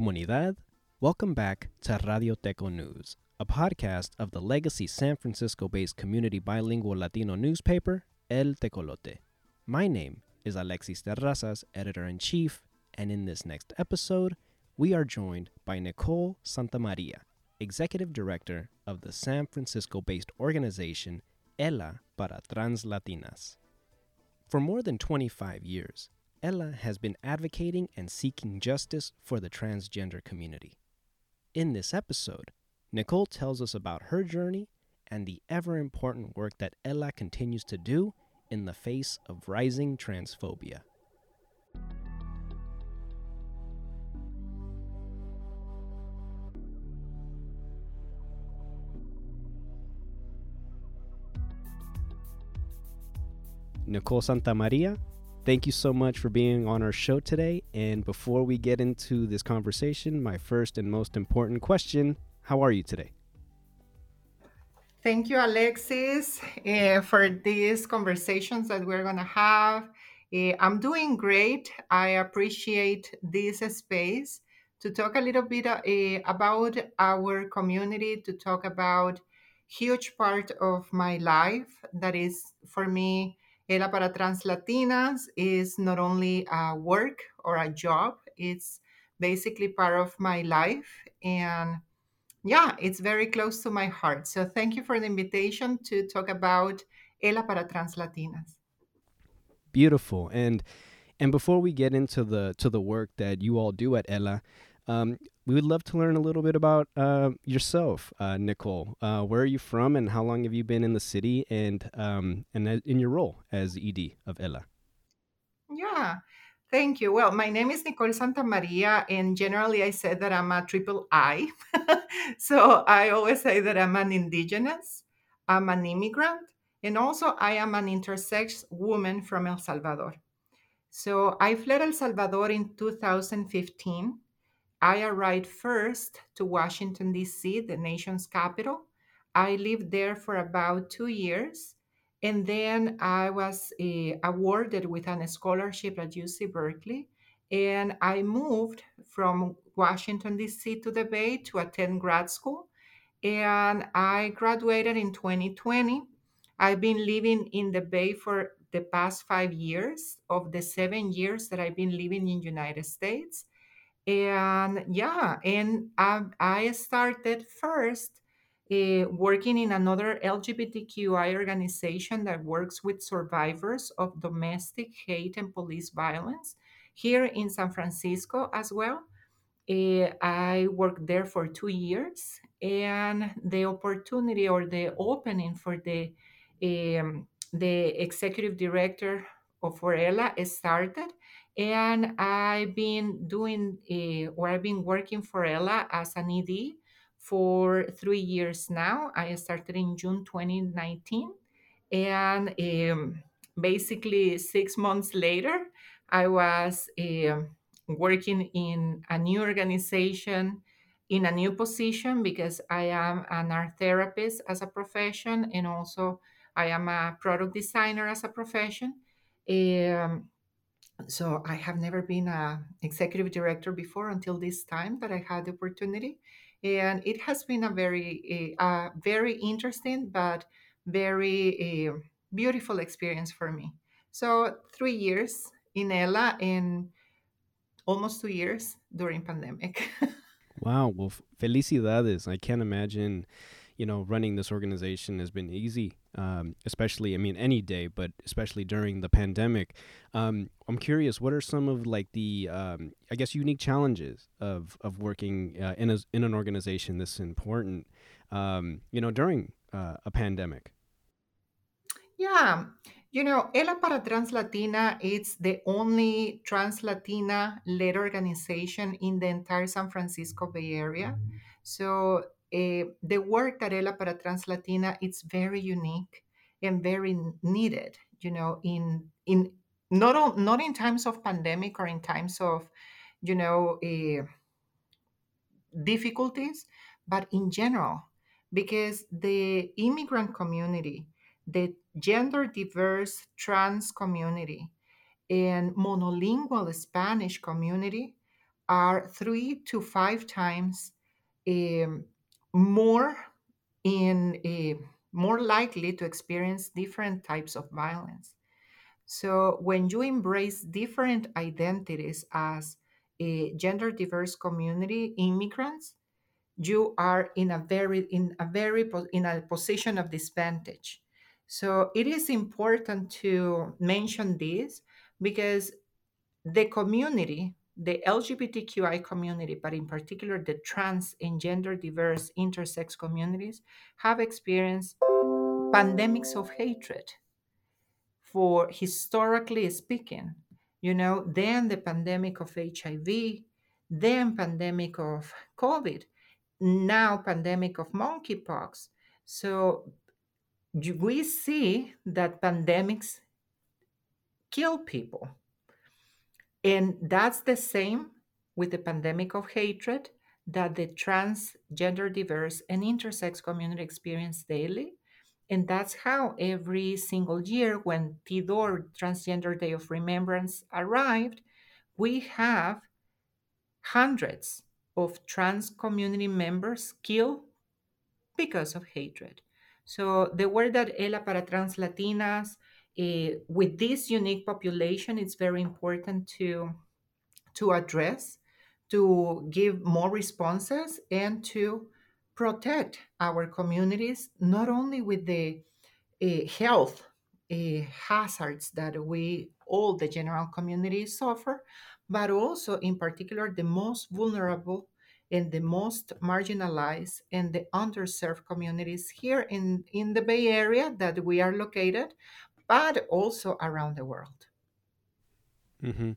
Comunidad, welcome back to Radio Teco News, a podcast of the legacy San Francisco based community bilingual Latino newspaper, El Tecolote. My name is Alexis Terrazas, editor in chief, and in this next episode, we are joined by Nicole Santamaria, executive director of the San Francisco based organization ELA para Translatinas. For more than 25 years, ELA has been advocating and seeking justice for the transgender community. In this episode, Nicole tells us about her journey and the ever important work that Ella continues to do in the face of rising transphobia. Nicole Santamaria, thank you so much for being on our show today. And before we get into this conversation, my first and most important question How are you today? Thank you, Alexis, uh, for these conversations that we're going to have. Uh, I'm doing great. I appreciate this space to talk a little bit uh, about our community, to talk about huge part of my life that is for me ELA para Trans Latinas is not only a work or a job, it's basically part of my life. And yeah, it's very close to my heart. So thank you for the invitation to talk about ELA para Trans Latinas. Beautiful. And and before we get into the to the work that you all do at ELA, um, we would love to learn a little bit about uh, yourself, uh, Nicole. Uh, where are you from, and how long have you been in the city, and um, and in your role as ED of Ella? Yeah, thank you. Well, my name is Nicole Santamaria, and generally I say that I'm a triple I. so I always say that I'm an indigenous, I'm an immigrant, and also I am an intersex woman from El Salvador. So I fled El Salvador in 2015 I arrived first to Washington, D.C., the nation's capital. I lived there for about two years. And then I was uh, awarded with a scholarship at UC Berkeley. And I moved from Washington, D.C. to the Bay to attend grad school. And I graduated in 2020. I've been living in the Bay for the past five years of the seven years that I've been living in United States and yeah and um, i started first uh, working in another lgbtqi organization that works with survivors of domestic hate and police violence here in san francisco as well. Uh, i worked there for two years and the opportunity or the opening for the um, the executive director of for ELA started and I've been doing uh, or I've been working for Ella as an ED for three years now. I started in June 2019, and um, basically six months later, I was uh, working in a new organization in a new position because I am an art therapist as a profession and also I am a product designer as a profession. Um, so I have never been a executive director before until this time that I had the opportunity, and it has been a very uh, very interesting but very uh, beautiful experience for me. So three years in ella and almost two years during pandemic. wow, well, felicidades! I can't imagine you know, running this organization has been easy, um, especially, I mean, any day, but especially during the pandemic. Um, I'm curious, what are some of like the, um, I guess, unique challenges of, of working uh, in, a, in an organization this important, um, you know, during uh, a pandemic? Yeah. You know, ELA para Trans Latina, it's the only Trans Latina led organization in the entire San Francisco Bay Area. Mm-hmm. So uh, the work that Ela para Trans Latina it's very unique and very needed. You know, in in not all, not in times of pandemic or in times of you know uh, difficulties, but in general, because the immigrant community, the gender diverse trans community, and monolingual Spanish community are three to five times um, more in a, more likely to experience different types of violence. So when you embrace different identities as a gender diverse community, immigrants, you are in a very in a very in a position of disadvantage. So it is important to mention this because the community, the LGBTQI community, but in particular the trans and gender diverse intersex communities, have experienced pandemics of hatred for historically speaking you know then the pandemic of hiv then pandemic of covid now pandemic of monkeypox. So we see that pandemics kill people and that's the same with the pandemic of hatred that the transgender diverse and intersex community experience daily and that's how every single year when TDOR, Transgender Day of Remembrance, arrived, we have hundreds of trans community members killed because of hatred. So the word that ELA para Trans Latinas, uh, with this unique population, it's very important to, to address, to give more responses, and to protect our communities not only with the uh, health uh, hazards that we all the general community suffer but also in particular the most vulnerable and the most marginalized and the underserved communities here in, in the bay area that we are located but also around the world. Mm-hmm.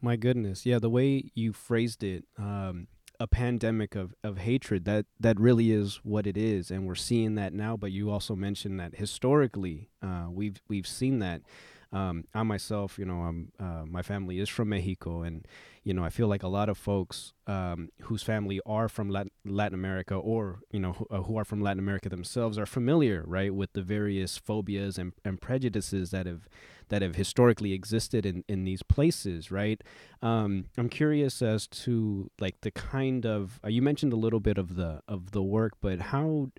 my goodness. Yeah the way you phrased it um, a pandemic of, of hatred that that really is what it is and we're seeing that now but you also mentioned that historically uh, we've we've seen that um, I myself, you know, I'm, uh, my family is from Mexico, and you know, I feel like a lot of folks um, whose family are from Latin, Latin America, or you know, who, uh, who, are from Latin America themselves, are familiar, right, with the various phobias and, and prejudices that have that have historically existed in, in these places, right? Um, I'm curious as to like the kind of uh, you mentioned a little bit of the of the work, but how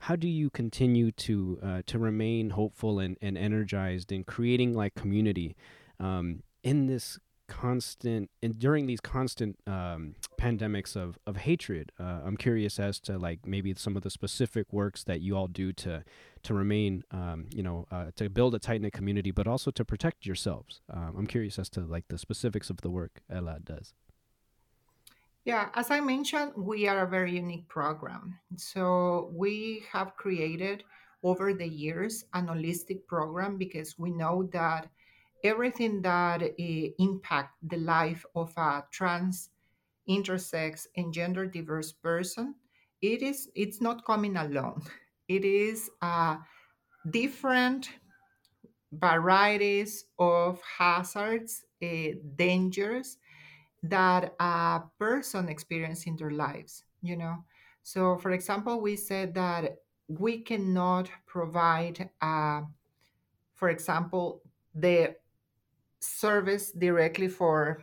how do you continue to uh, to remain hopeful and, and energized in creating like community um, in this constant and during these constant um, pandemics of, of hatred? Uh, i'm curious as to like maybe some of the specific works that you all do to to remain um, you know uh, to build a tight-knit community but also to protect yourselves. Um, i'm curious as to like the specifics of the work ella does yeah, as I mentioned, we are a very unique program. So we have created over the years an holistic program because we know that everything that uh, impact the life of a trans, intersex, and gender diverse person, it is it's not coming alone. It is uh, different varieties of hazards, uh, dangers that a person experience in their lives you know? So for example we said that we cannot provide uh, for example the service directly for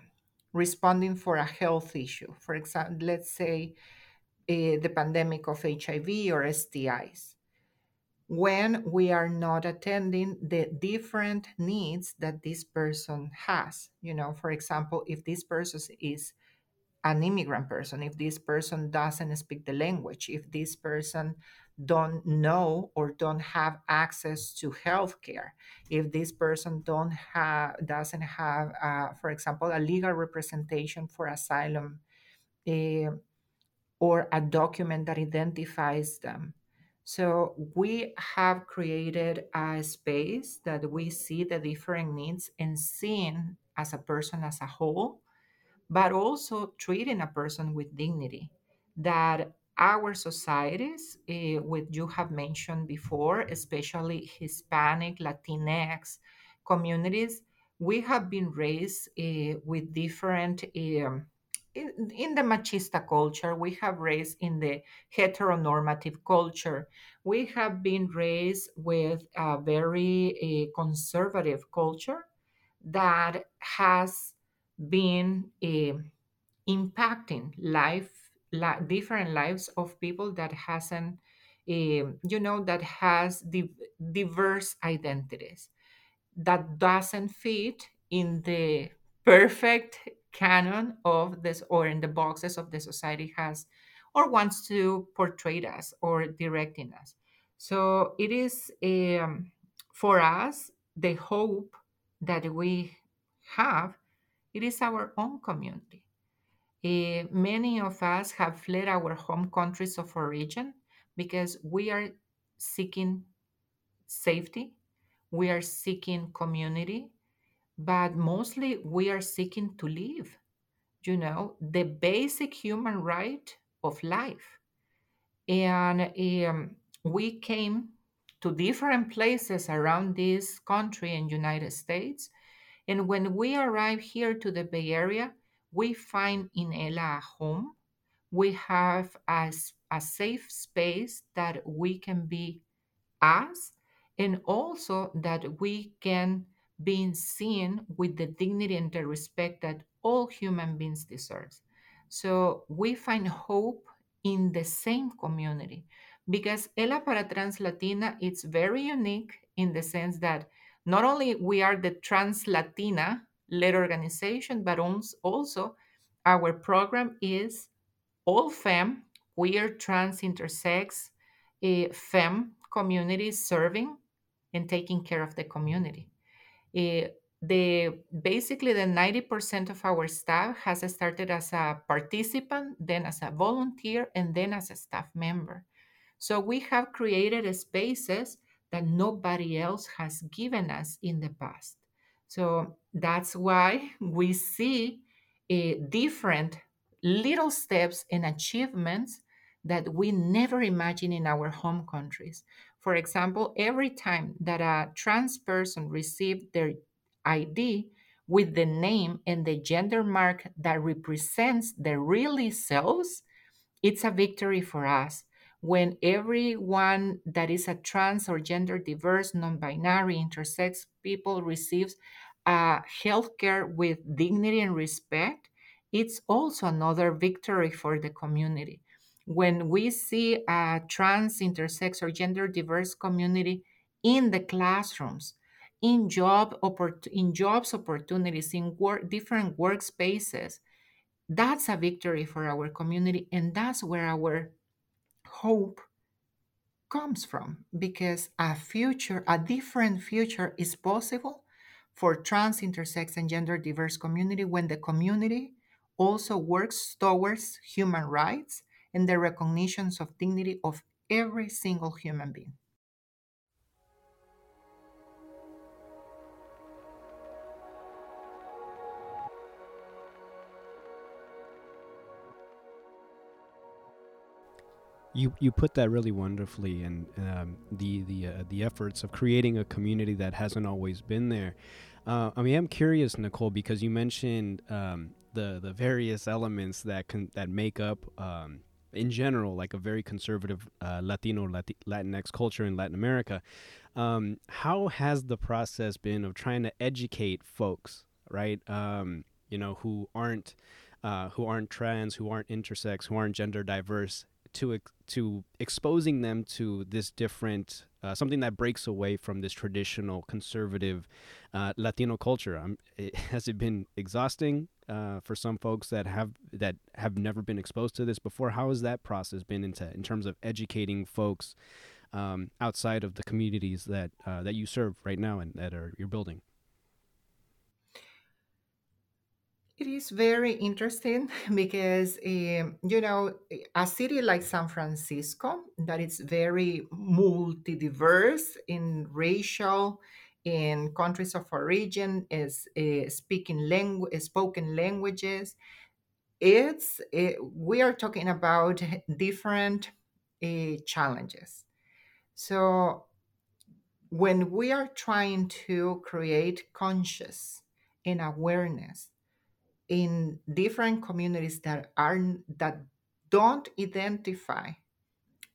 responding for a health issue. For example let's say uh, the pandemic of hiv or stis when we are not attending the different needs that this person has. You know, for example, if this person is an immigrant person, if this person doesn't speak the language, if this person don't know or don't have access to healthcare, if this person don't have doesn't have, uh, for example, a legal representation for asylum, uh, or a document that identifies them so we have created a space that we see the different needs and seeing as a person as a whole, but also treating a person with dignity. That our societies, uh, which you have mentioned before, especially Hispanic, Latinx communities, we have been raised uh, with different um, in, in the machista culture, we have raised in the heteronormative culture, we have been raised with a very conservative culture that has been impacting life, li- different lives of people that hasn't, um, you know, that has div- diverse identities that doesn't fit in the perfect canon of this or in the boxes of the society has or wants to portray us or directing us. So it is um, for us the hope that we have. It is our own community. Eh, many of us have fled our home countries of origin because we are seeking safety, we are seeking community, but mostly we are seeking to live, you know, the basic human right of life. And um, we came to different places around this country and United States. And when we arrive here to the Bay Area, we find in Ella a home. We have a safe space that we can be us and also that we can be seen with the dignity and the respect that all human beings deserve so we find hope in the same community because ella para trans latina it's very unique in the sense that not only we are the trans latina led organization but also our program is all femme, queer, trans, intersex, eh, femme community serving and taking care of the community. Eh, the basically the 90% of our staff has started as a participant, then as a volunteer, and then as a staff member. So we have created spaces that nobody else has given us in the past. So that's why we see a different little steps and achievements that we never imagine in our home countries. For example, every time that a trans person received their ID with the name and the gender mark that represents their really selves, it's a victory for us when everyone that is a trans or gender diverse, non binary, intersex people receives uh, healthcare with dignity and respect. It's also another victory for the community. When we see a trans, intersex, or gender diverse community in the classrooms, in job oppor- in jobs opportunities, in work, different workspaces, that's a victory for our community, and that's where our hope comes from because a future, a different future is possible for trans, intersex, and gender diverse community when the community also works towards human rights and the recognitions of dignity of every single human being. You you put that really wonderfully, and um, the the uh, the efforts of creating a community that hasn't always been there. Uh, I mean, I'm curious, Nicole, because you mentioned um, the the various elements that can that make up. Um, in general, like a very conservative uh, Latino Lati- Latinx culture in Latin America, um, how has the process been of trying to educate folks, right? Um, you know, who aren't uh, who aren't trans, who aren't intersex, who aren't gender diverse, to ex- to exposing them to this different uh, something that breaks away from this traditional conservative uh, Latino culture. Um, it, has it been exhausting uh, for some folks that have that have never been exposed to this before? How has that process been into in terms of educating folks um, outside of the communities that uh, that you serve right now and that are you're building? It is very interesting because, um, you know, a city like San Francisco, that is very multi-diverse in racial, in countries of origin, is uh, speaking language, spoken languages. It's uh, we are talking about different uh, challenges. So when we are trying to create conscious and awareness in different communities that are that don't identify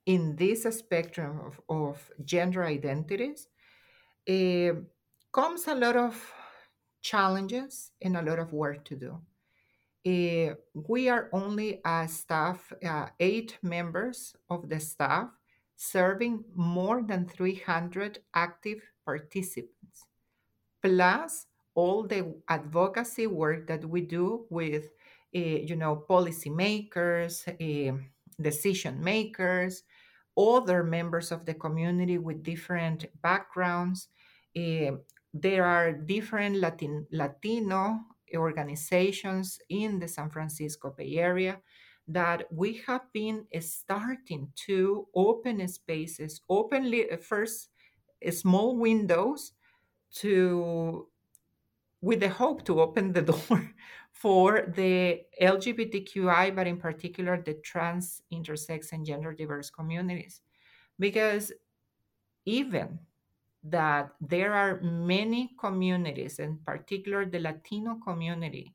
in this spectrum of, of gender identities eh, comes a lot of challenges and a lot of work to do. Uh, we are only a staff, uh, eight members of the staff, serving more than 300 active participants, plus all the advocacy work that we do with, uh, you know, policymakers, uh, decision makers, other members of the community with different backgrounds. Uh, there are different Latin, Latino organizations in the San Francisco Bay Area that we have been starting to open spaces, openly first small windows to with the hope to open the door for the LGBTQI, but in particular the trans, intersex, and gender diverse communities. Because even that there are many communities, in particular the Latino community,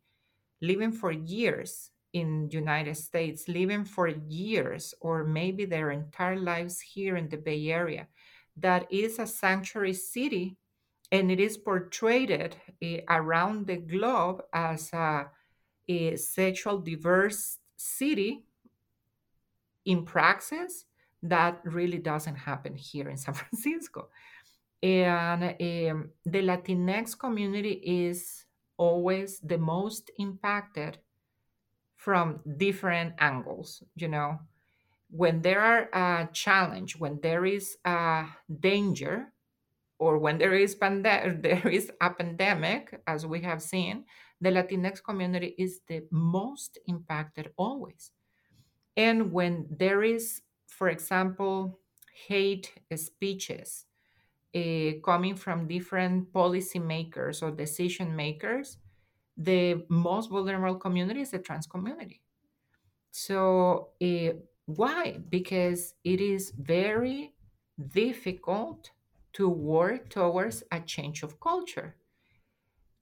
living for years in United States, living for years or maybe their entire lives here in the Bay Area, that is a sanctuary city and it is portrayed uh, around the globe as a, a sexual diverse city in praxis that really doesn't happen here in san francisco. And um, the latinx community is always the most impacted from different angles you know? When there are a challenge when there is a danger or when there is pande- there is a pandemic, as we have seen, the Latinx community is the most impacted always. And when there is, for example, hate speeches uh, coming from different policymakers or decision makers, the most vulnerable community is the trans community. So, uh, why? Because it is very difficult to work towards a change of culture.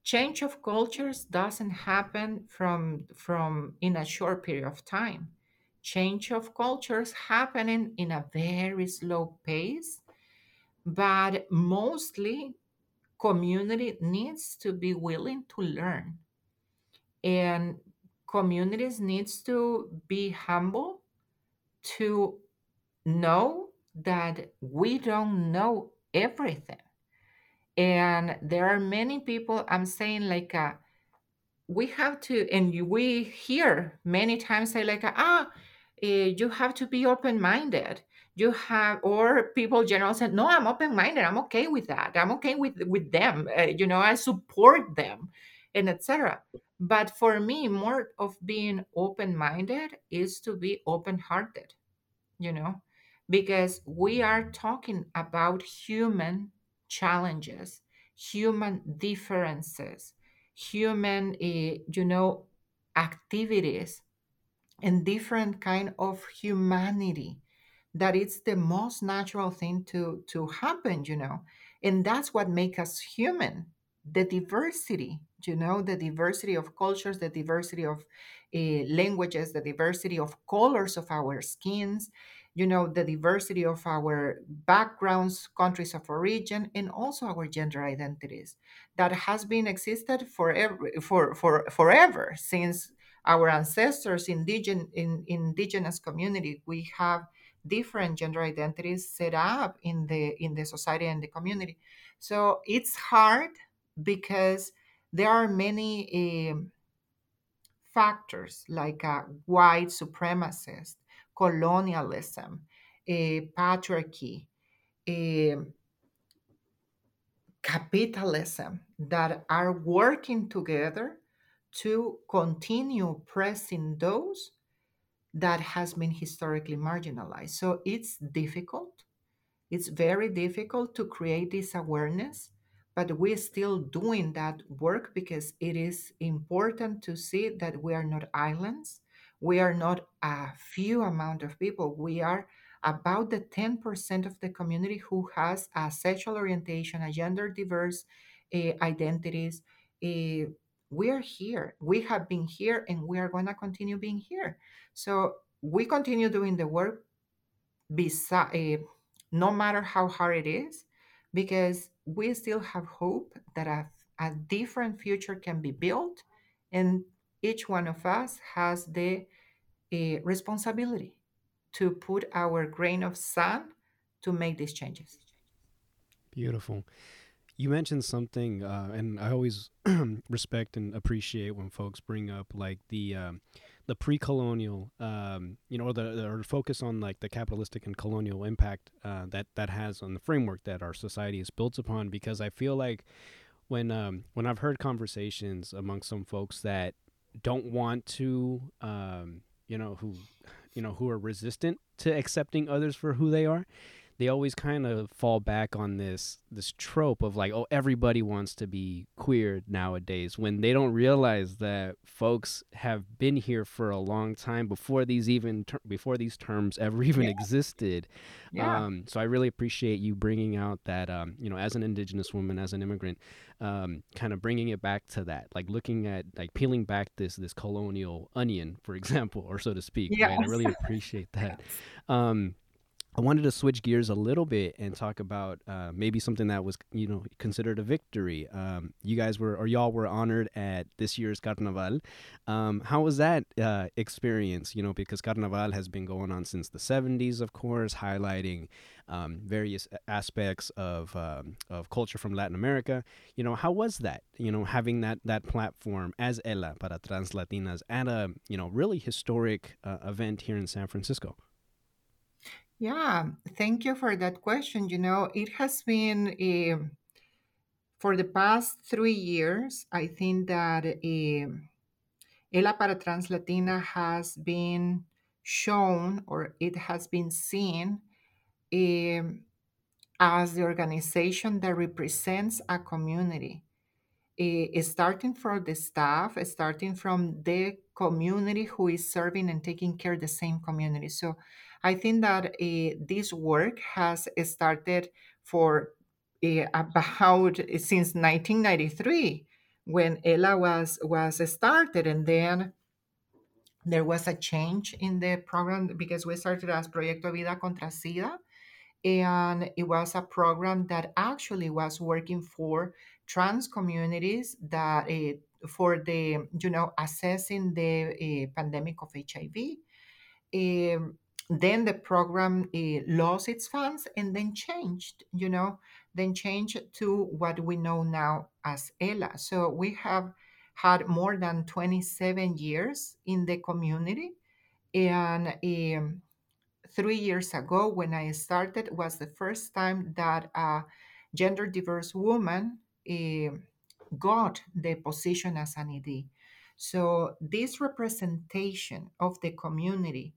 Change of cultures doesn't happen from, from in a short period of time. Change of cultures happening in a very slow pace, but mostly community needs to be willing to learn and communities needs to be humble to know that we don't know everything. And there are many people, I'm saying, like, uh, we have to, and we hear many times say, like, ah, uh, you have to be open minded. You have, or people generally said, no, I'm open minded. I'm okay with that. I'm okay with with them. Uh, you know, I support them, and etc. But for me, more of being open minded is to be open hearted. You know, because we are talking about human challenges, human differences, human, uh, you know, activities, and different kind of humanity. That it's the most natural thing to to happen, you know, and that's what makes us human. The diversity, you know, the diversity of cultures, the diversity of uh, languages, the diversity of colors of our skins, you know the diversity of our backgrounds countries of origin and also our gender identities that has been existed forever for, for forever since our ancestors indigen, in indigenous community. We have different gender identities set up in the in the society and the community. So it's hard because there are many um, factors like uh, white supremacist colonialism, uh, patriarchy, uh, capitalism that are working together to continue pressing those that has been historically marginalized. So it's difficult. It's very difficult to create this awareness, but we're still doing that work because it is important to see that we are not islands we are not a few amount of people. We are about the 10% of the community who has a sexual orientation, a gender diverse uh, identities. Uh, we are here. We have been here and we are going to continue being here. So we continue doing the work beside, uh, no matter how hard it is, because we still have hope that a, a different future can be built and each one of us has the uh, responsibility to put our grain of sand to make these changes. Beautiful. You mentioned something, uh, and I always respect and appreciate when folks bring up like the um, the pre-colonial, um, you know, or the or focus on like the capitalistic and colonial impact uh, that that has on the framework that our society is built upon. Because I feel like when um, when I've heard conversations among some folks that don't want to, um, you know, who you know who are resistant to accepting others for who they are, they always kind of fall back on this this trope of like oh everybody wants to be queer nowadays when they don't realize that folks have been here for a long time before these even ter- before these terms ever even yeah. existed yeah. Um, so i really appreciate you bringing out that um, you know as an indigenous woman as an immigrant um, kind of bringing it back to that like looking at like peeling back this this colonial onion for example or so to speak yes. right? i really appreciate that um, I wanted to switch gears a little bit and talk about uh, maybe something that was, you know, considered a victory. Um, you guys were, or y'all were honored at this year's Carnaval. Um, how was that uh, experience? You know, because Carnaval has been going on since the 70s, of course, highlighting um, various aspects of um, of culture from Latin America. You know, how was that? You know, having that that platform as Ella para Trans Latinas at a you know really historic uh, event here in San Francisco. Yeah, thank you for that question. You know, it has been uh, for the past three years, I think that uh, Ella para Trans Latina has been shown or it has been seen uh, as the organization that represents a community. Starting from the staff, starting from the community who is serving and taking care of the same community. So I think that uh, this work has started for uh, about since 1993 when Ella was was started, and then there was a change in the program because we started as Proyecto Vida contra SIDA, and it was a program that actually was working for trans communities that uh, for the you know assessing the uh, pandemic of HIV. Then the program uh, lost its funds and then changed, you know, then changed to what we know now as ELA. So we have had more than 27 years in the community. And um, three years ago, when I started, was the first time that a gender diverse woman uh, got the position as an ED. So this representation of the community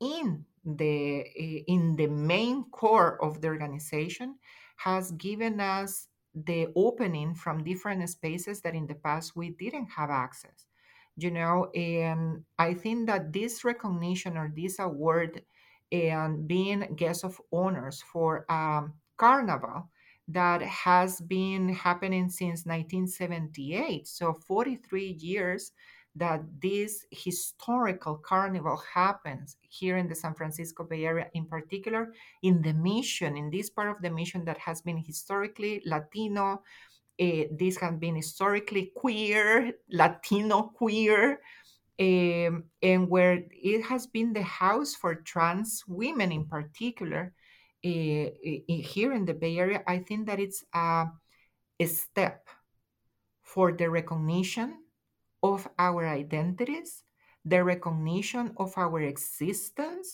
in the eh, in the main core of the organization has given us the opening from different spaces that in the past we didn't have access. You know and i think that this recognition or this award and being guest of honors for um, carnival that has been happening since 1978 so 43 years that this historical carnival happens here in the San Francisco Bay Area, in particular in the mission, in this part of the mission that has been historically Latino. Uh, this has been historically queer, Latino queer, um, and where it has been the house for trans women in particular uh, here in the Bay Area. I think that it's a, a step for the recognition of our identities, the recognition of our existence,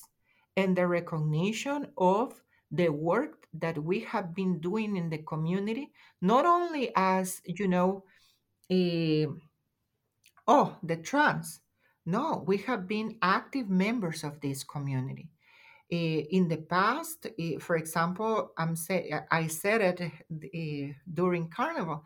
and the recognition of the work that we have been doing in the community, not only as, you know, a, oh, the trans. No, we have been active members of this community. Uh, in the past, uh, for example, I'm say, I said it during Carnival.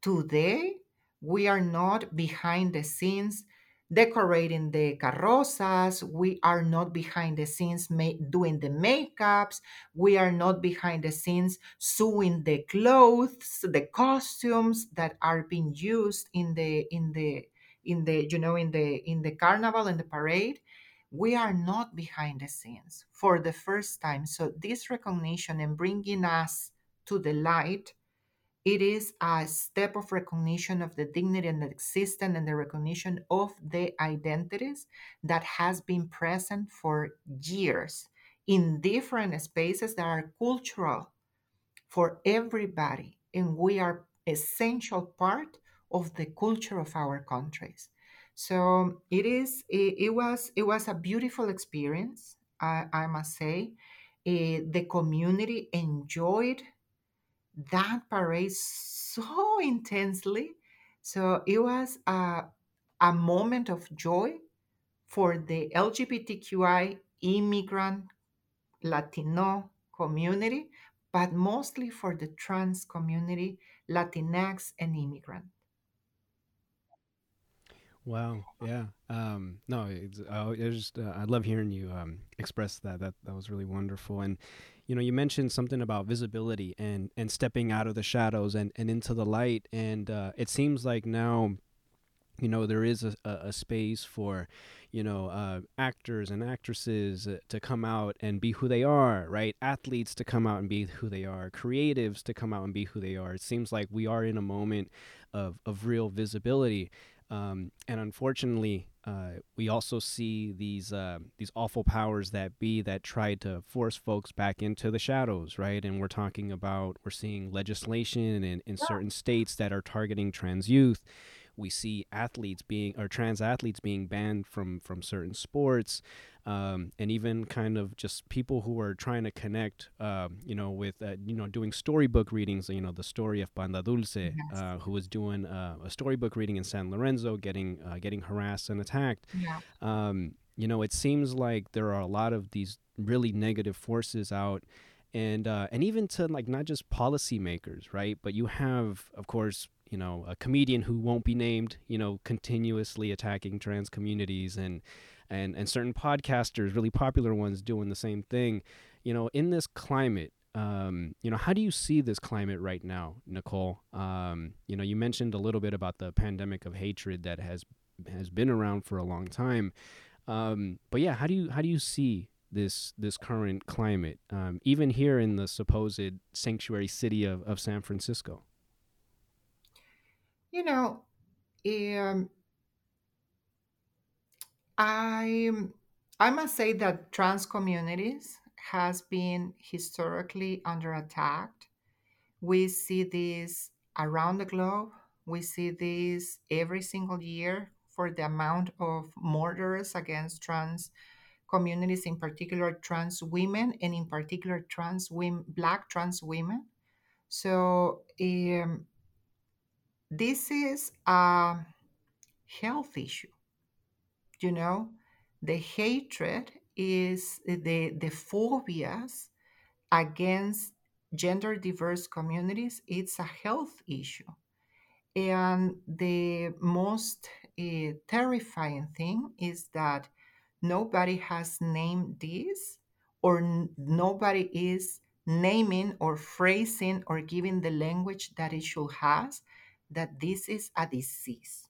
Today, we are not behind the scenes decorating the carrozas. We are not behind the scenes ma- doing the makeups. We are not behind the scenes sewing the clothes, the costumes that are being used in the in the in the you know in the in the carnival and the parade. We are not behind the scenes for the first time. So this recognition and bringing us to the light it is a step of recognition of the dignity and the existence and the recognition of the identities that has been present for years in different spaces that are cultural for everybody and we are essential part of the culture of our countries. So it is it, it was it was a beautiful experience i, I must say. Eh, the community enjoyed that parade so intensely. So it was a, a moment of joy for the LGBTQI immigrant Latino community, but mostly for the trans community, Latinx, and immigrant. Wow. Yeah. Um, no, it's, I, I just uh, I love hearing you um, express that. That that was really wonderful. And you know, you mentioned something about visibility and and stepping out of the shadows and and into the light. And uh, it seems like now, you know, there is a, a, space for you know uh, actors and actresses uh, to come out and be who they are right? Athletes to come out and be who they are. Creatives to come out and be who they are. It seems like we are in a moment of, of real visibility. Um, and unfortunately, uh, we also see these uh, these awful powers that be that try to force folks back into the shadows, right? And we're talking about we're seeing legislation in, in certain states that are targeting trans youth. We see athletes being or trans athletes being banned from from certain sports um, and even kind of just people who are trying to connect um, you know with uh, you know doing storybook readings you know the story of Panda Dulce yes. uh, who was doing uh, a storybook reading in San Lorenzo getting uh, getting harassed and attacked yeah. um, you know it seems like there are a lot of these really negative forces out and uh, and even to like not just policymakers, right? But you have, of course, you know, a comedian who won't be named, you know, continuously attacking trans communities and and and certain podcasters, really popular ones, doing the same thing. You know, in this climate, um, you know, how do you see this climate right now, Nicole? Um, you know, you mentioned a little bit about the pandemic of hatred that has has been around for a long time. Um, but yeah, how do you how do you see this this current climate, um, even here in the supposed sanctuary city of, of San Francisco? You know, um, I I must say that trans communities has been historically under attack. We see this around the globe. We see this every single year for the amount of murders against trans communities, in particular trans women, and in particular trans women, black trans women. So um, this is a health issue. You know, the hatred is the, the phobias against gender diverse communities, it's a health issue. And the most uh, terrifying thing is that nobody has named this or n- nobody is naming or phrasing or giving the language that it should has that this is a disease.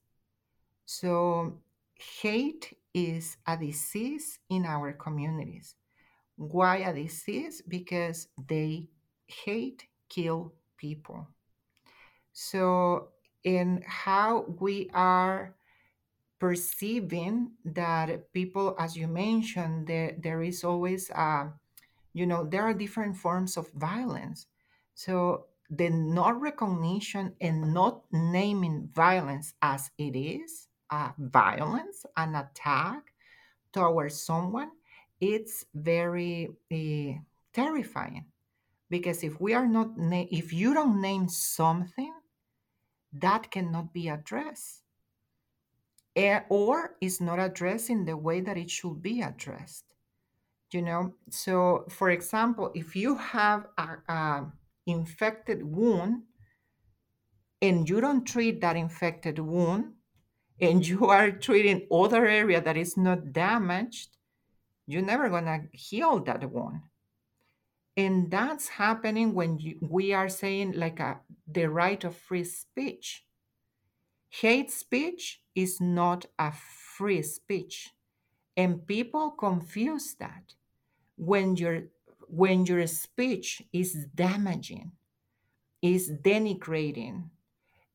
So, hate is a disease in our communities. Why a disease? Because they hate kill people. So, in how we are perceiving that people, as you mentioned, there, there is always, a, you know, there are different forms of violence. So the not recognition and not naming violence as it is violence, an attack towards someone, it's very uh, terrifying. Because if we are not, na- if you don't name something, that cannot be addressed eh, or is not addressed in the way that it should be addressed you know so for example if you have a, a infected wound and you don't treat that infected wound and you are treating other area that is not damaged you're never going to heal that wound and that's happening when you, we are saying like a, the right of free speech. Hate speech is not a free speech and people confuse that when your when your speech is damaging is denigrating,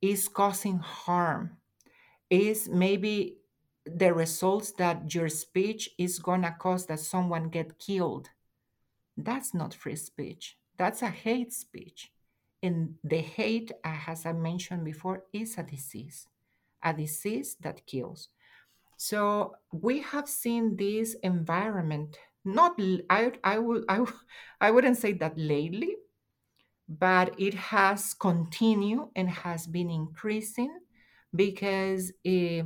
is causing harm, is maybe the results that your speech is going to cause that someone get killed. That's not free speech. That's a hate speech. And the hate as i mentioned before is a disease a disease that kills. So we have seen this environment not i i would i, I wouldn't say that lately but it has continued and has been increasing because uh,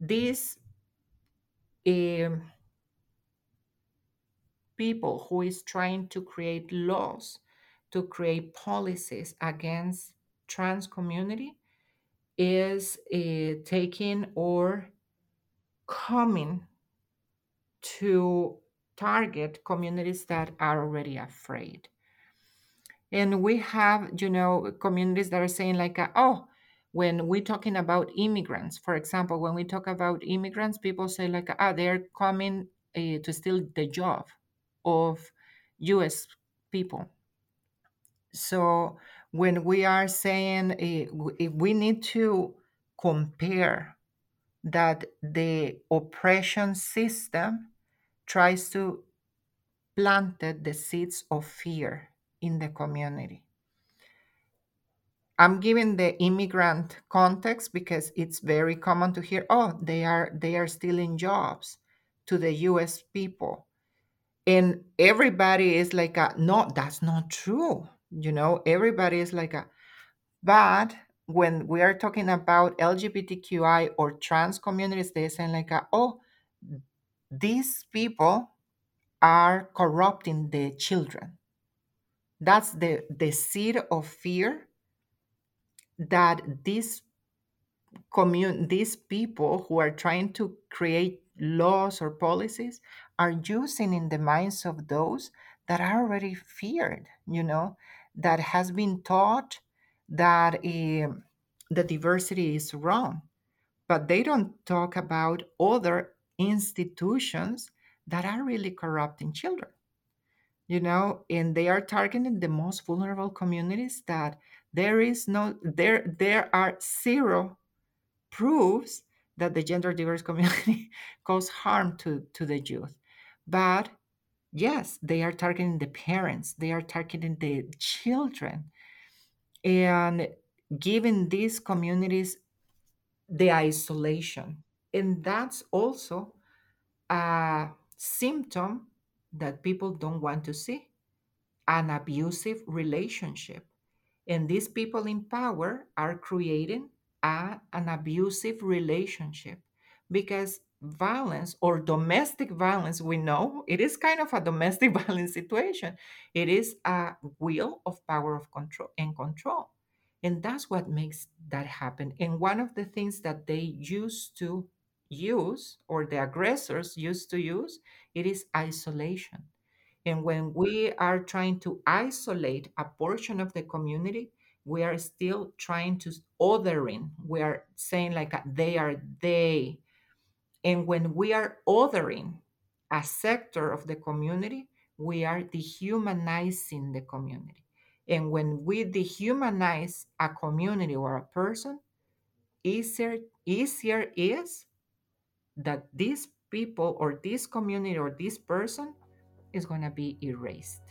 these um, people who is trying to create laws to create policies against trans community is uh, taking or coming to target communities that are already afraid. And we have you know communities that are saying like oh when we're talking about immigrants for example when we talk about immigrants people say like ah they're coming uh, to steal the job of us people. So when we are saying uh, we need to compare that the oppression system tries to plant the seeds of fear in the community I'm giving the immigrant context because it's very common to hear, oh, they are they are stealing jobs to the US people. And everybody is like a, no, that's not true. You know, everybody is like a but when we are talking about LGBTQI or trans communities, they say like a, oh, these people are corrupting the children. That's the the seed of fear that these commun these people who are trying to create laws or policies are using in the minds of those that are already feared you know that has been taught that um, the diversity is wrong. But they don't talk about other institutions that are really corrupting children you know and they are targeting the most vulnerable communities that there is no there there are zero proofs that the gender diverse community cause harm to, to the youth. But yes, they are targeting the parents, they are targeting the children, and giving these communities the isolation. And that's also a symptom that people don't want to see an abusive relationship. And these people in power are creating a, an abusive relationship because violence or domestic violence, we know it is kind of a domestic violence situation. It is a will of power of control and control. And that's what makes that happen. And one of the things that they used to use, or the aggressors used to use, it is isolation and when we are trying to isolate a portion of the community, we are still trying to othering. We are saying like a, they are they. And when we are othering a sector of the community, we are dehumanizing the community. And when we dehumanize a community or a person, easier easier is that these people or this community or this person is going to be erased.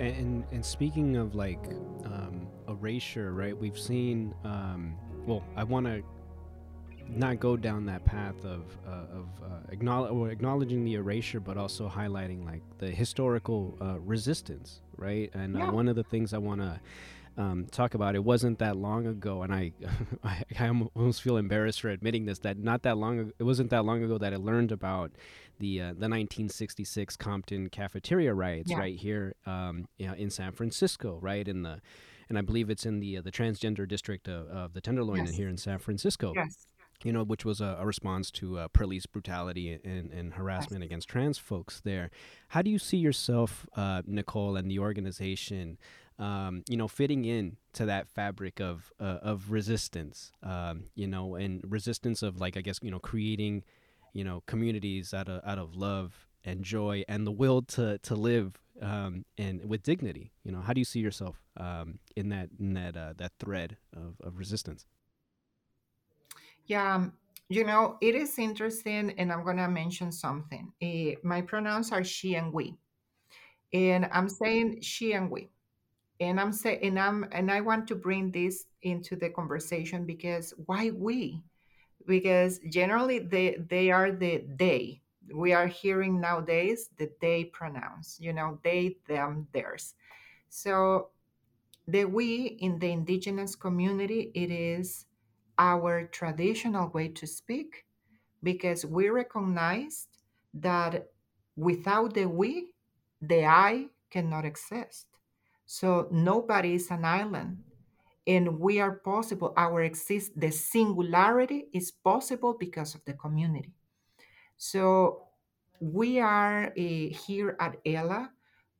And and speaking of like um, erasure, right? We've seen. Um, well, I want to not go down that path of uh, of uh, acknowledge, acknowledging the erasure, but also highlighting like the historical uh, resistance, right? And uh, Yeah. one of the things I want to um, talk about it wasn't that long ago, and I I, I almost feel embarrassed for admitting this that not that long ago, it wasn't that long ago that I learned about the uh, the 1966 Compton cafeteria riots Yeah. right here um, you know, in San Francisco, right in the and I believe it's in the uh, the transgender district of, of the Tenderloin Yes. here in San Francisco Yes. You know, which was a, a response to uh, police brutality and, and harassment against trans folks there. How do you see yourself, uh, Nicole, and the organization um, you know, fitting in to that fabric of uh, of resistance, um, you know, and resistance of like I guess you know creating, you know, communities out of out of love and joy and the will to to live um, and with dignity. You know, how do you see yourself um, in that in that uh, that thread of, of resistance? Yeah, you know, it is interesting, and I'm gonna mention something. Eh, my pronouns are she and we, and I'm saying she and we. And i'm saying and i'm and i want to bring this into the conversation because why we? Because generally they they are the they. We are hearing nowadays the they pronouns you know they them theirs. So the we in the indigenous community it is our traditional way to speak because we recognized that without the we the i cannot exist so nobody is an island. And we are possible. Our exist the singularity is possible because of the community. So we are uh, here at ELA.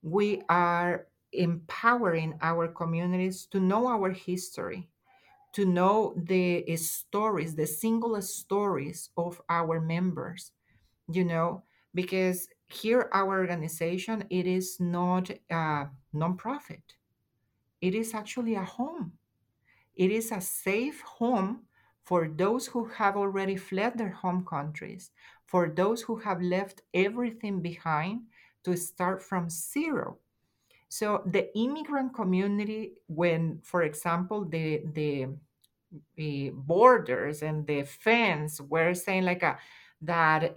We are empowering our communities to know our history, to know the stories, the single stories of our members, you know, because here our organization it is not a nonprofit. It is actually a home. It is a safe home for those who have already fled their home countries for those who have left everything behind to start from zero so the immigrant community when for example the the the borders and the fence were saying like a, that uh,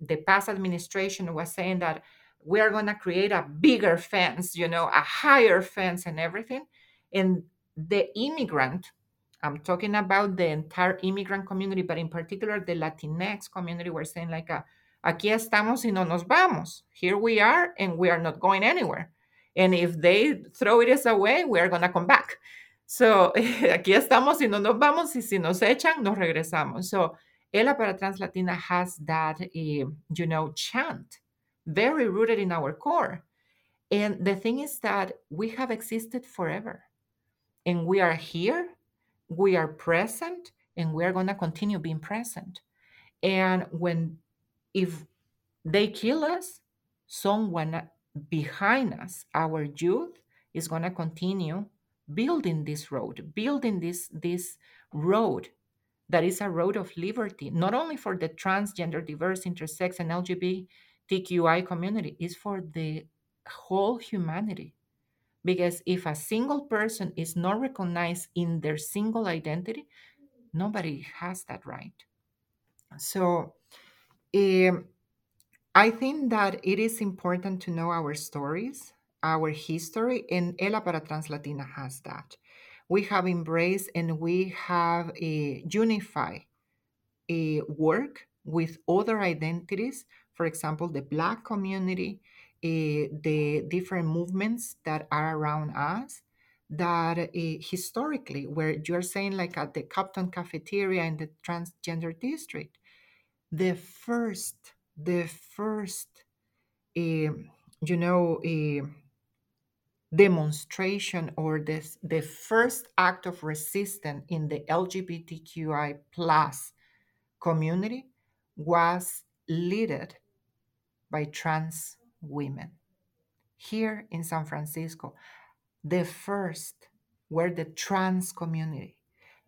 the past administration was saying that we are going to create a bigger fence, you know, a higher fence and everything. And the immigrant, I'm talking about the entire immigrant community, but in particular the Latinx community, were saying like, a, aquí estamos y no nos vamos. Here we are and we are not going anywhere. And if they throw it away, we are going to come back. So, aquí estamos y no nos vamos y si nos echan, nos regresamos. So, Ela para Translatina has that, uh, you know, chant very rooted in our core. And the thing is that we have existed forever. And we are here, we are present, and we are going to continue being present. And when, if they kill us, someone behind us, our youth, is going to continue building this road, building this, this road that is a road of liberty, not only for the transgender, diverse, intersex, and LGBTQI community, is for the whole humanity. Because if a single person is not recognized in their single identity, nobody has that right. So um, I think that it is important to know our stories, our history, and Ela para Translatina has that. We have embraced and we have a unify a work with other identities, for example, the Black community, uh, the different movements that are around us that uh, historically, where you're saying like at the Compton cafeteria in the transgender district, the first, the first, uh, you know, uh, demonstration or this, the first act of resistance in the LGBTQI plus community was led by trans women. Here in San Francisco, the first were the trans community.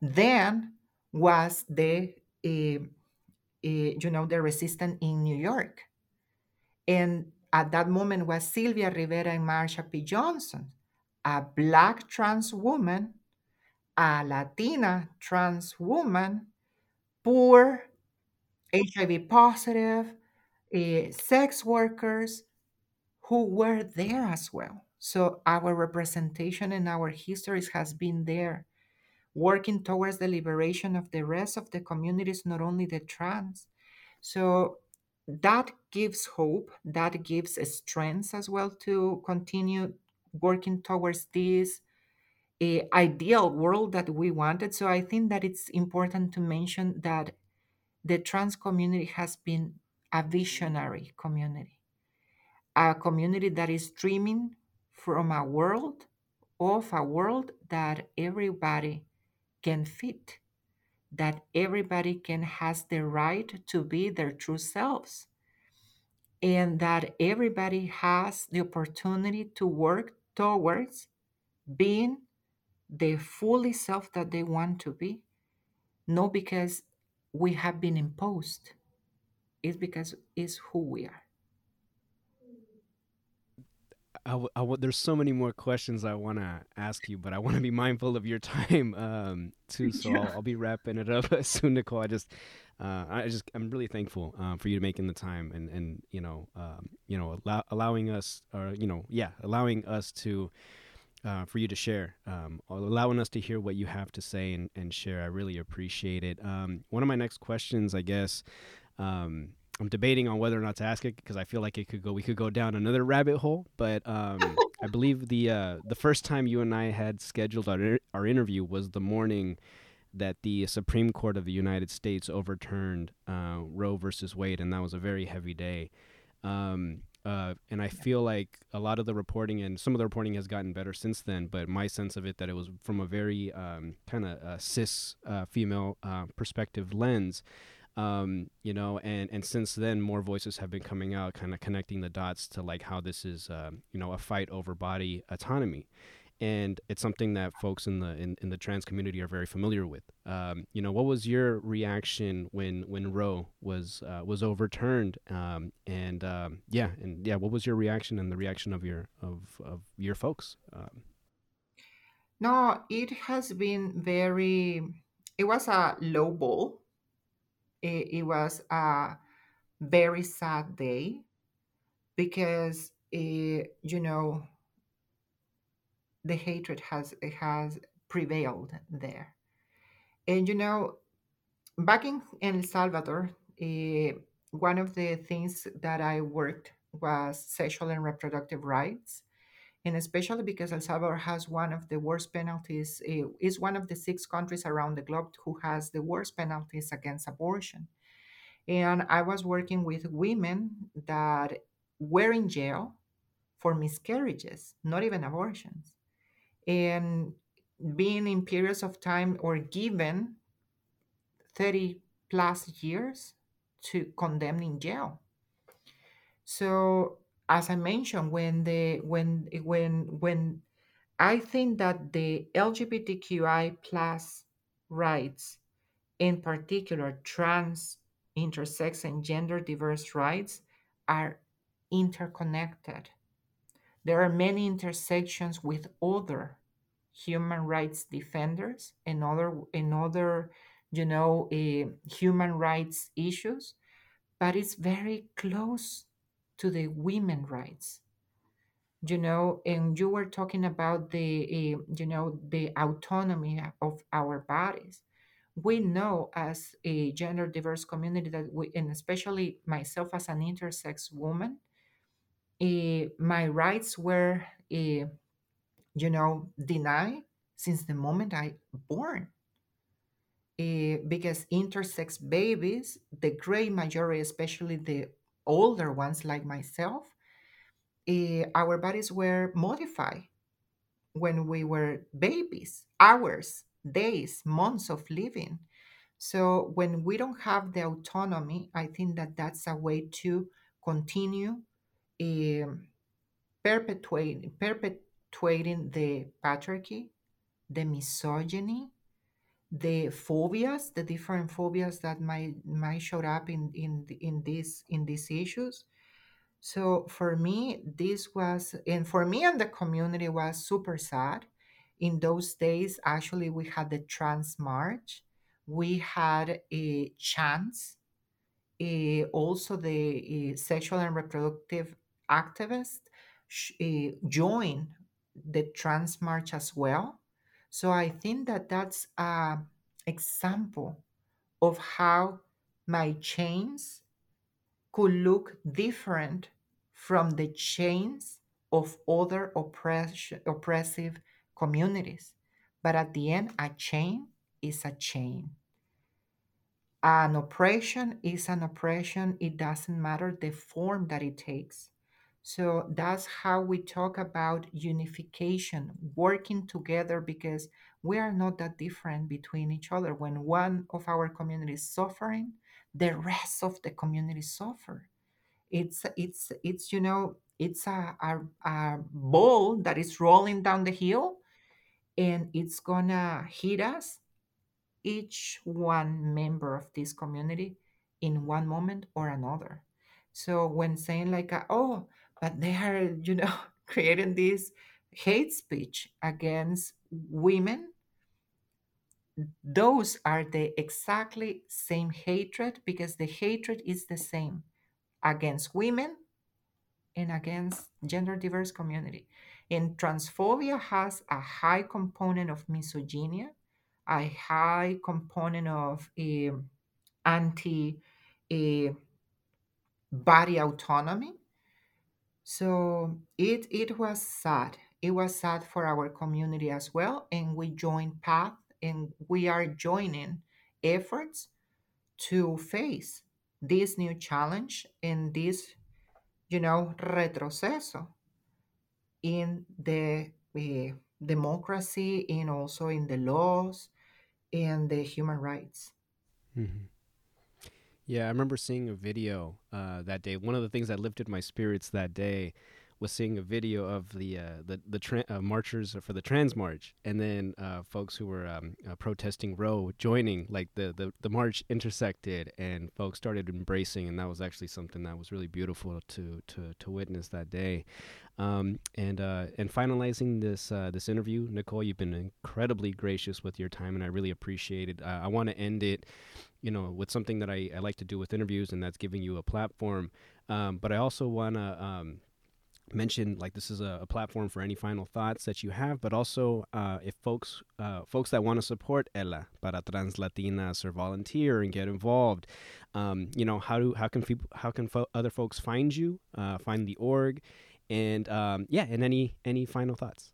Then was the uh, you know the resistance in New York, and at that moment was Sylvia Rivera and Marsha P. Johnson, a black trans woman, a Latina trans woman, poor, HIV positive, uh, sex workers who were there as well. So our representation and our histories has been there, working towards the liberation of the rest of the communities, not only the trans. So that gives hope, that gives a strength as well to continue working towards this uh, ideal world that we wanted. So I think that it's important to mention that the trans community has been a visionary community, a community that is dreaming from a world of a world that everybody can fit, that everybody can has the right to be their true selves, and that everybody has the opportunity to work towards being the fully self that they want to be, not because we have been imposed, it's because it's who we are. I w- I w- there's so many more questions I want to ask you, but I want to be mindful of your time um, too. So Yeah. I'll, I'll be wrapping it up soon, Nicole. I just, uh, I just, I'm really thankful um, for you making the time and and you know, um, you know, allow, allowing us, or you know, yeah, allowing us to, uh, for you to share, um, allowing us to hear what you have to say and, and share. I really appreciate it. Um, one of my next questions, I guess. Um, I'm debating on whether or not to ask it because I feel like it could go. We could go down another rabbit hole. But um, I believe the uh, the first time you and I had scheduled our our interview was the morning that the Supreme Court of the United States overturned uh, Roe versus Wade, and that was a very heavy day. Um, uh, and I feel like a lot of the reporting and some of the reporting has gotten better since then. But my sense of it that it was from a very um, kind of uh, cis uh, female uh, perspective lens um, you know, and and since then, more voices have been coming out, kind of connecting the dots to like how this is, um, you know, a fight over body autonomy, and it's something that folks in the in, in the trans community are very familiar with. Um, you know, what was your reaction when when Roe was uh, was overturned? Um, and um, yeah, and yeah, what was your reaction and the reaction of your of of your folks? Um, No, it has been very, it was a low ball. It, it was a very sad day because, eh, you know, the hatred has has prevailed there. And you know, back in, El Salvador, uh, one of the things that I worked was sexual and reproductive rights. And especially because El Salvador has one of the worst penalties, uh, is one of the six countries around the globe who has the worst penalties against abortion. And I was working with women that were in jail for miscarriages, not even abortions and being in periods of time or given 30 plus years to condemn in jail. So as I mentioned, when the when when when I think that the LGBTQI plus rights, in particular trans, intersex, and gender diverse rights, are interconnected. There are many intersections with other human rights defenders and other and other you know uh, human rights issues but it's very close to the women rights you know and you were talking about the uh, you know the autonomy of our bodies we know as a gender diverse community that we and especially myself as an intersex woman uh, my rights were uh, you know, denied since the moment I born. Because intersex babies, the great majority, especially the older ones like myself, eh, our bodies were modified when we were babies, hours, days, months of living. So when we don't have the autonomy, I think that that's a way to continue um, perpetuating perpetuating the patriarchy the misogyny, the phobias, the different phobias that might might show up in in in these in these issues. So for me, this was, and for me and the community was super sad. In those days, actually, we had the Trans March. We had a chance. eh, also, the eh, sexual and reproductive activists eh, joined the Trans March as well so I think that that's an example of how my chains could look different from the chains of other oppress- oppressive communities. But at the end, a chain is a chain. An oppression is an oppression. It doesn't matter the form that it takes. So that's how we talk about unification, working together because we are not that different between each other. When one of our communities is suffering, the rest of the community suffer. It's it's it's you know it's a, a, a ball that is rolling down the hill and it's gonna hit us each one member of this community in one moment or another. So when saying like, uh, oh, but they are, you know, creating this hate speech against women, those are the exactly same hatred because the hatred is the same against women and against gender diverse community. And transphobia has a high component of misogyny, a high component of uh, anti uh, body autonomy. So it it was sad. It was sad for our community as well, and we joined Path, and we are joining efforts to face this new challenge and this, you know, retroceso in the uh, democracy and also in the laws and the human rights. Mm-hmm. Yeah, I remember seeing a video uh, that day. One of the things that lifted my spirits that day was seeing a video of the uh, the the tra- uh, marchers for the trans march, and then uh, folks who were um, uh, protesting Roe joining. Like the, the the march intersected, and folks started embracing, and that was actually something that was really beautiful to to to witness that day. Um, and uh, and finalizing this uh, this interview, Nicole, you've been incredibly gracious with your time, and I really appreciate it. I want to end it you know, with something that I, I like to do with interviews, and that's giving you a platform. Um, but I also want to um, mention like this is a, a, platform for any final thoughts that you have, but also uh, if folks uh, folks that want to support Ella para Trans Latinas or volunteer and get involved, um, you know, how do how can people how can fo- other folks find you, uh, find the org, and um, yeah, and any any final thoughts.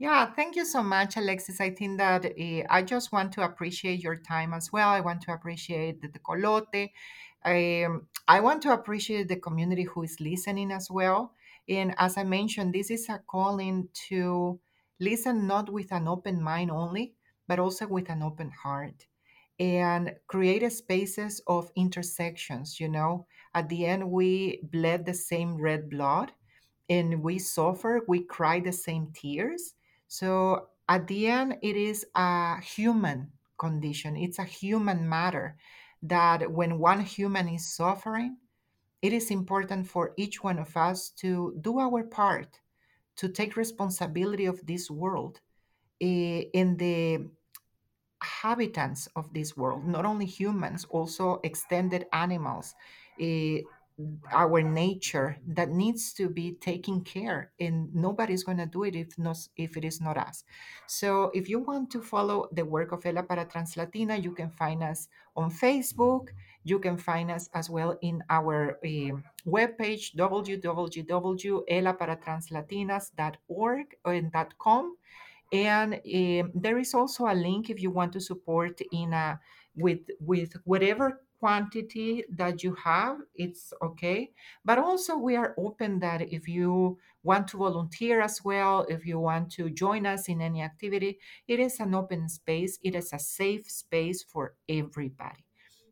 Yeah, thank you so much, Alexis. I think that uh, I just want to appreciate your time as well. I want to appreciate the Tecolote. Um, I want to appreciate the community who is listening as well. And as I mentioned, this is a calling to listen not with an open mind only, but also with an open heart and create spaces of intersections. You know, at the end, we bled the same red blood and we suffer, we cry the same tears so at the end, it is a human condition, it's a human matter that when one human is suffering, it is important for each one of us to do our part to take responsibility of this world eh, in the habitants of this world, not only humans, also extended animals, uh, our nature that needs to be taken care and nobody's going to do it if not if it is not us. So if you want to follow the work of ella para translatina you can find us on facebook. You can find us as well in our uh, webpage www.elaparatranslatinas.org and .com. And um, there is also a link if you want to support in a with with whatever quantity that you have, it's okay. But also, we are open that if you want to volunteer as well, if you want to join us in any activity, it is an open space. It is a safe space for everybody.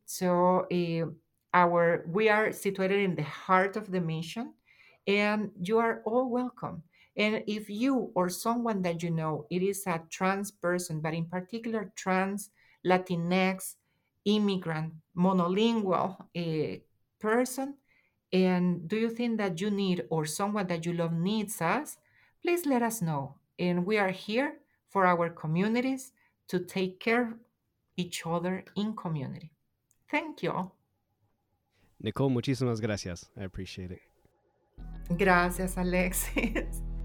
So, uh, our we are situated in the heart of the mission, and you are all welcome. And if you or someone that you know, it is a trans person, but in particular trans, Latinx, immigrant, monolingual uh, person, and do you think that you need or someone that you love needs us, please let us know. And we are here for our communities to take care each other in community. Thank you. Nicole, muchísimas gracias. I appreciate it. Gracias, Alexis.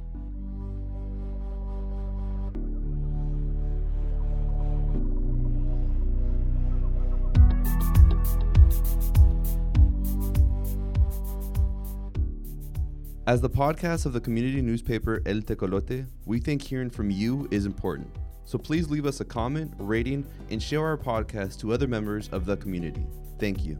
As the podcast of the community newspaper El Tecolote, we think hearing from you is important. So please leave us a comment, rating, and share our podcast to other members of the community. Thank you.